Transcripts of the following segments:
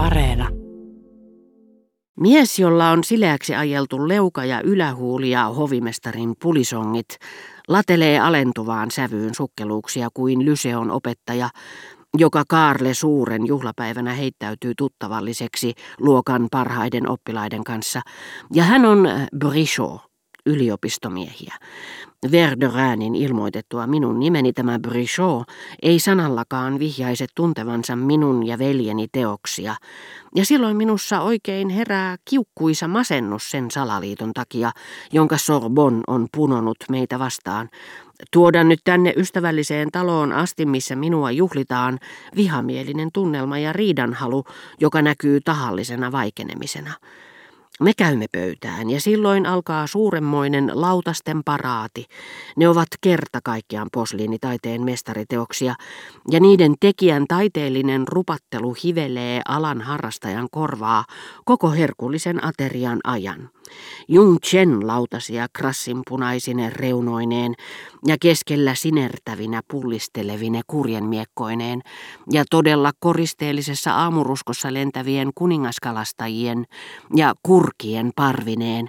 Areena. Mies, jolla on sileäksi ajeltu leuka ja ylähuuli ja hovimestarin pulisongit, latelee alentuvaan sävyyn sukkeluuksia kuin Lyseon opettaja, joka Kaarle Suuren juhlapäivänä heittäytyy tuttavalliseksi luokan parhaiden oppilaiden kanssa, ja hän on Brichot, yliopistomiehiä. Verderäänin ilmoitettua minun nimeni tämä Brichot ei sanallakaan vihjaise tuntevansa minun ja veljeni teoksia, ja silloin minussa oikein herää kiukkuisa masennus sen salaliiton takia, jonka Sorbon on punonut meitä vastaan. Tuoda nyt tänne ystävälliseen taloon asti, missä minua juhlitaan, vihamielinen tunnelma ja riidanhalu, joka näkyy tahallisena vaikenemisena. Me käymme pöytään ja silloin alkaa suuremmoinen lautasten paraati. Ne ovat kerta kaikkiaan posliinitaiteen mestariteoksia ja niiden tekijän taiteellinen rupattelu hivelee alan harrastajan korvaa koko herkullisen aterian ajan. Jung Chen lautasia krassinpunaisine reunoineen ja keskellä sinertävinä pullistelevine kurjenmiekkoineen ja todella koristeellisessa aamuruskossa lentävien kuningaskalastajien ja kurkien parvineen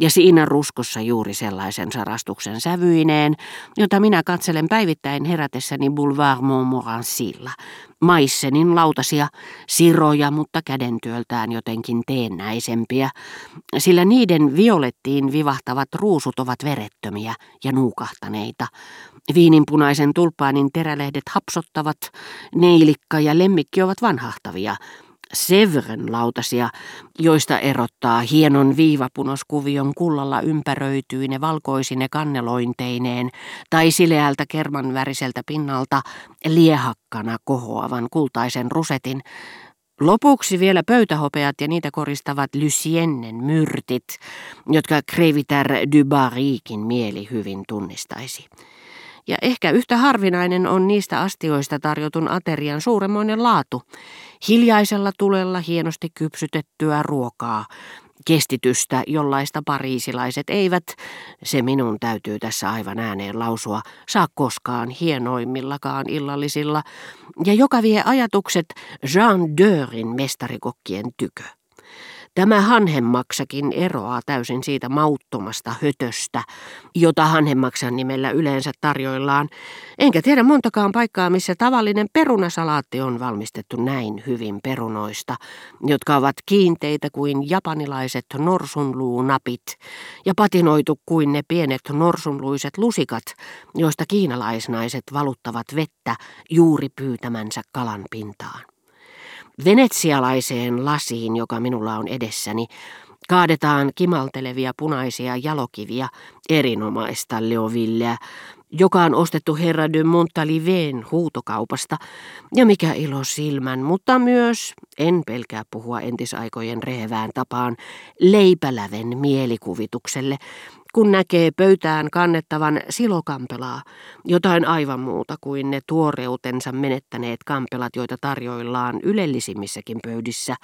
ja siinä ruskossa juuri sellaisen sarastuksen sävyineen, jota minä katselen päivittäin herätessäni Boulevard Montmorencilla. Maissenin lautasia, siroja, mutta kädentyöltään jotenkin teennäisempiä, sillä niiden violettiin vivahtavat ruusut ovat verettömiä ja nuukahtaneita. Viininpunaisen tulppaanin terälehdet hapsottavat, neilikka ja lemmikki ovat vanhahtavia, Sevren lautasia, joista erottaa hienon viivapunoskuvion kullalla ympäröityine valkoisine kannelointeineen tai sileältä kermanväriseltä pinnalta liehakkana kohoavan kultaisen rusetin, Lopuksi vielä pöytähopeat ja niitä koristavat Luciennen myrtit, jotka Kreviter du Barrikin mieli hyvin tunnistaisi. Ja ehkä yhtä harvinainen on niistä astioista tarjotun aterian suuremmoinen laatu. Hiljaisella tulella hienosti kypsytettyä ruokaa, kestitystä, jollaista pariisilaiset eivät, se minun täytyy tässä aivan ääneen lausua, saa koskaan hienoimmillakaan illallisilla, ja joka vie ajatukset Jean Deurin mestarikokkien tykö. Tämä hanhemmaksakin eroaa täysin siitä mauttomasta hötöstä, jota hanhemmaksan nimellä yleensä tarjoillaan, enkä tiedä montakaan paikkaa, missä tavallinen perunasalaatti on valmistettu näin hyvin perunoista, jotka ovat kiinteitä kuin japanilaiset norsunluunapit ja patinoitu kuin ne pienet norsunluiset lusikat, joista kiinalaisnaiset valuttavat vettä juuri pyytämänsä kalan pintaan. Venetsialaiseen lasiin, joka minulla on edessäni, kaadetaan kimaltelevia punaisia jalokiviä erinomaista leovilleä, joka on ostettu herra de Montaliveen huutokaupasta, ja mikä ilo silmän, mutta myös, en pelkää puhua entisaikojen rehevään tapaan, leipäläven mielikuvitukselle, kun näkee pöytään kannettavan silokampelaa, jotain aivan muuta kuin ne tuoreutensa menettäneet kampelat, joita tarjoillaan ylellisimmissäkin pöydissä,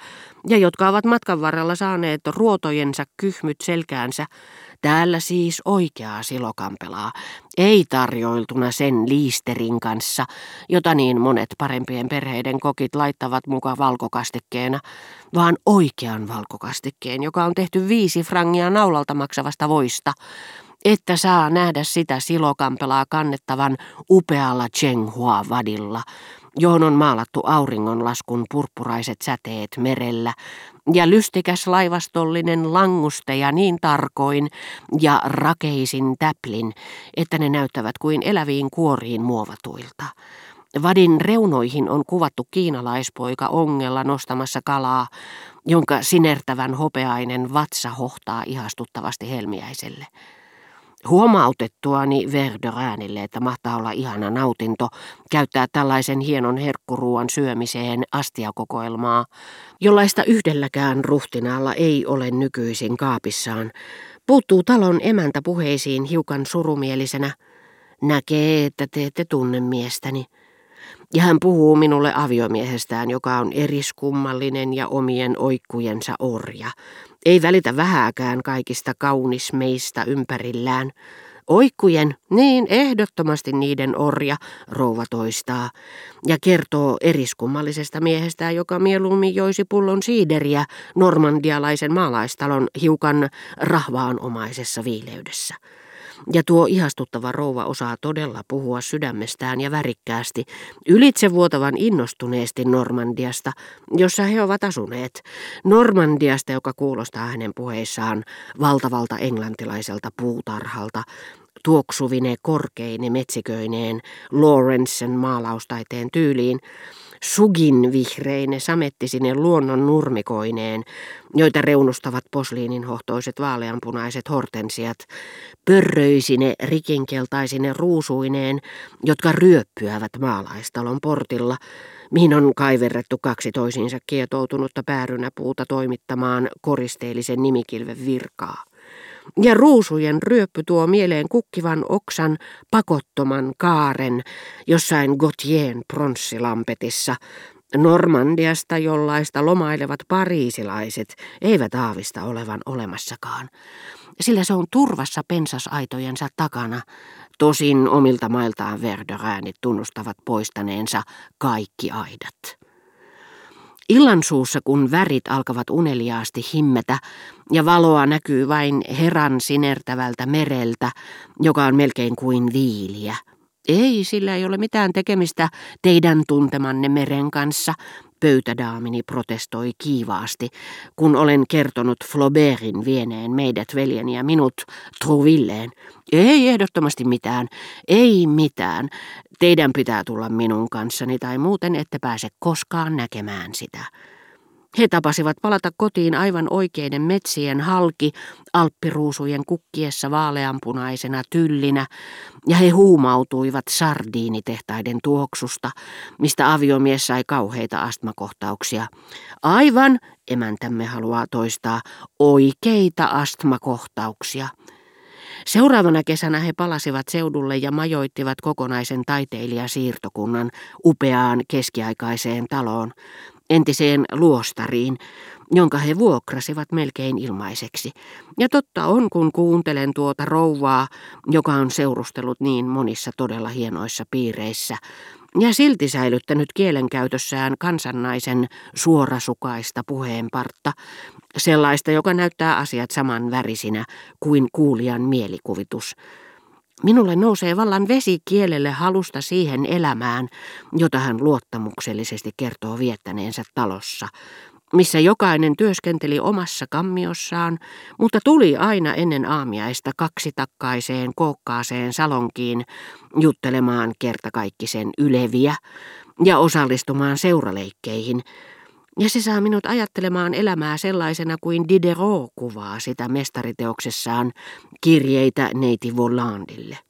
ja jotka ovat matkan varrella saaneet ruotojensa kyhmyt selkäänsä, täällä siis oikeaa silokampelaa, ei tarjoiltuna sen liisterin kanssa, jota niin monet parempien perheiden kokit laittavat mukaan valkokastikkeena, vaan oikean valkokastikkeen, joka on tehty viisi frangia naulalta maksavasta voista, että saa nähdä sitä silokampelaa kannettavan upealla Chenghua-vadilla, johon on maalattu auringonlaskun purppuraiset säteet merellä, ja lystikäs laivastollinen langusteja niin tarkoin ja rakeisin täplin, että ne näyttävät kuin eläviin kuoriin muovatuilta. Vadin reunoihin on kuvattu kiinalaispoika ongella nostamassa kalaa, jonka sinertävän hopeainen vatsa hohtaa ihastuttavasti helmiäiselle. Huomautettuani Verderäänille, että mahtaa olla ihana nautinto käyttää tällaisen hienon herkkuruuan syömiseen astiakokoelmaa, jollaista yhdelläkään ruhtinaalla ei ole nykyisin kaapissaan, puuttuu talon emäntä puheisiin hiukan surumielisenä. Näkee, että te ette tunne miestäni. Ja hän puhuu minulle aviomiehestään, joka on eriskummallinen ja omien oikkujensa orja. Ei välitä vähääkään kaikista kaunismeista ympärillään, Oikkujen, niin ehdottomasti niiden orja, rouva toistaa, ja kertoo eriskummallisesta miehestä, joka mieluummin joisi pullon siideriä normandialaisen maalaistalon hiukan rahvaanomaisessa viileydessä. Ja tuo ihastuttava rouva osaa todella puhua sydämestään ja värikkäästi, ylitsevuotavan innostuneesti Normandiasta, jossa he ovat asuneet. Normandiasta, joka kuulostaa hänen puheissaan valtavalta englantilaiselta puutarhalta, tuoksuvine korkeine metsiköineen Lawrencen maalaustaiteen tyyliin, sugin vihreine samettisine luonnon nurmikoineen, joita reunustavat posliininhohtoiset vaaleanpunaiset hortensiat, pörröisine rikinkeltaisine ruusuineen, jotka ryöppyävät maalaistalon portilla, mihin on kaiverrettu kaksi toisiinsa kietoutunutta päärynäpuuta toimittamaan koristeellisen nimikilven virkaa. Ja ruusujen ryöppy tuo mieleen kukkivan oksan pakottoman kaaren jossain Gautien pronssilampetissa, Normandiasta, jollaista lomailevat pariisilaiset eivät aavista olevan olemassakaan, sillä se on turvassa pensasaitojensa takana, tosin omilta mailtaan Verderäänit tunnustavat poistaneensa kaikki aidat. Illansuussa, kun värit alkavat uneliaasti himmetä ja valoa näkyy vain heran sinertävältä mereltä, joka on melkein kuin viiliä. Ei, sillä ei ole mitään tekemistä teidän tuntemanne meren kanssa, pöytädaamini protestoi kiivaasti, kun olen kertonut Flaubertin vieneen meidät veljeni ja minut Trouvilleen. Ei ehdottomasti mitään, ei mitään. Teidän pitää tulla minun kanssani tai muuten ette pääse koskaan näkemään sitä. He tapasivat palata kotiin aivan oikeiden metsien halki, alppiruusujen kukkiessa vaaleanpunaisena tyllinä, ja he huumautuivat sardiinitehtaiden tuoksusta, mistä aviomies sai kauheita astmakohtauksia. Aivan, emäntämme haluaa toistaa, oikeita astmakohtauksia. Seuraavana kesänä he palasivat seudulle ja majoittivat kokonaisen taiteilijasiirtokunnan upeaan keskiaikaiseen taloon, entiseen luostariin, jonka he vuokrasivat melkein ilmaiseksi. Ja totta on, kun kuuntelen tuota rouvaa, joka on seurustellut niin monissa todella hienoissa piireissä, ja silti säilyttänyt kielenkäytössään kansannaisen suorasukaista puheenpartta, sellaista, joka näyttää asiat saman värisinä kuin kuulijan mielikuvitus. Minulle nousee vallan vesi kielelle halusta siihen elämään, jota hän luottamuksellisesti kertoo viettäneensä talossa, missä jokainen työskenteli omassa kammiossaan, mutta tuli aina ennen aamiaista kaksitakkaiseen kookkaaseen salonkiin juttelemaan kertakaikkisen yleviä ja osallistumaan seuraleikkeihin, ja se saa minut ajattelemaan elämää sellaisena kuin Diderot kuvaa sitä mestariteoksessaan kirjeitä neiti Volandille.